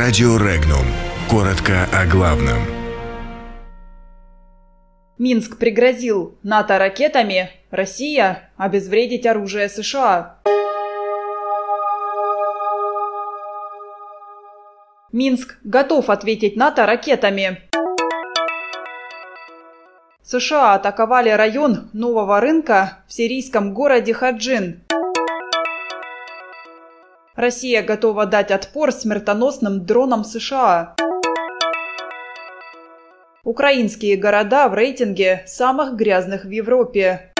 Радио Регнум. Коротко о главном. Минск пригрозил НАТО ракетами, Россия – обезвредить оружие США. Минск готов ответить НАТО ракетами. США атаковали район нового рынка в сирийском городе Хаджин. Россия готова дать отпор смертоносным дронам США. Украинские города в рейтинге самых грязных в Европе.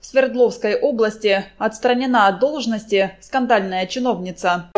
В Свердловской области отстранена от должности скандальная чиновница.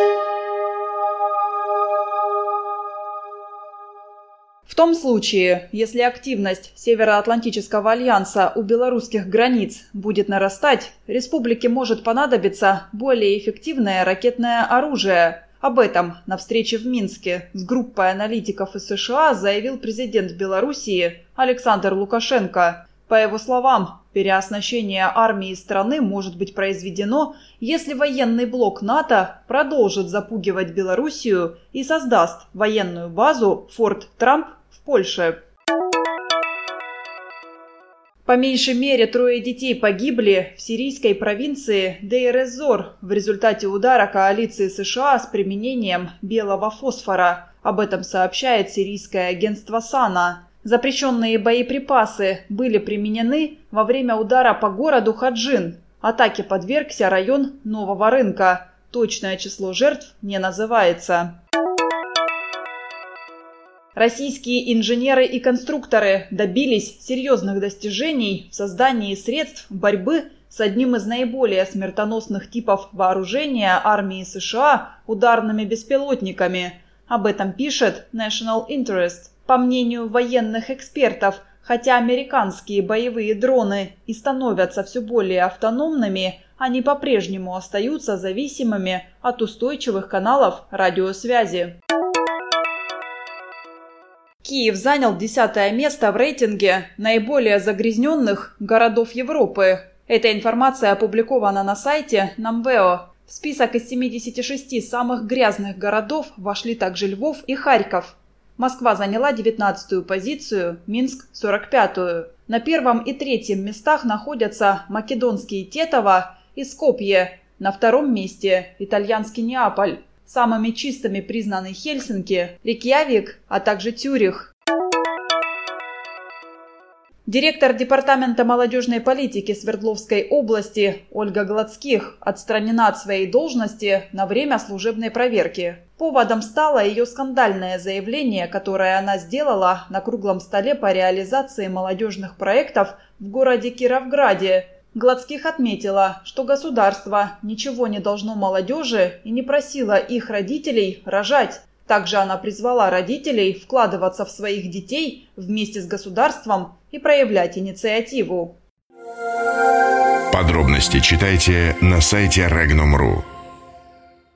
Том случае, если активность Североатлантического альянса у белорусских границ будет нарастать, республике может понадобиться более эффективное ракетное оружие. Об этом на встрече в Минске с группой аналитиков из США заявил президент Белоруссии Александр Лукашенко. По его словам, переоснащение армии страны может быть произведено, если военный блок НАТО продолжит запугивать Белоруссию и создаст военную базу Форт Трамп в Польше. По меньшей мере трое детей погибли в сирийской провинции Дейр-эз-Зор в результате удара коалиции США с применением белого фосфора. Об этом сообщает сирийское агентство САНА. Запрещенные боеприпасы были применены во время удара по городу Хаджин. Атаке подвергся район Нового рынка. Точное число жертв не называется. Российские инженеры и конструкторы добились серьезных достижений в создании средств борьбы с одним из наиболее смертоносных типов вооружения армии США – ударными беспилотниками. Об этом пишет National Interest. По мнению военных экспертов, хотя американские боевые дроны и становятся все более автономными, они по-прежнему остаются зависимыми от устойчивых каналов радиосвязи. Киев занял десятое место в рейтинге наиболее загрязненных городов Европы. Эта информация опубликована на сайте Намбео. В список из 76 самых грязных городов вошли также Львов и Харьков. Москва заняла 19-ю позицию, Минск – 45-ю. На первом и третьем местах находятся македонский Тетово и Скопье. На втором месте – итальянский Неаполь. Самыми чистыми признаны Хельсинки, Рикьявик, а также Тюрих. Директор Департамента молодежной политики Свердловской области Ольга Гладских отстранена от своей должности на время служебной проверки. Поводом стало ее скандальное заявление, которое она сделала на круглом столе по реализации молодежных проектов в городе Кировграде Гладских отметила, что государство ничего не должно молодежи и не просило их родителей рожать. Также она призвала родителей вкладываться в своих детей вместе с государством и проявлять инициативу. Подробности читайте на сайте Regnum.ru.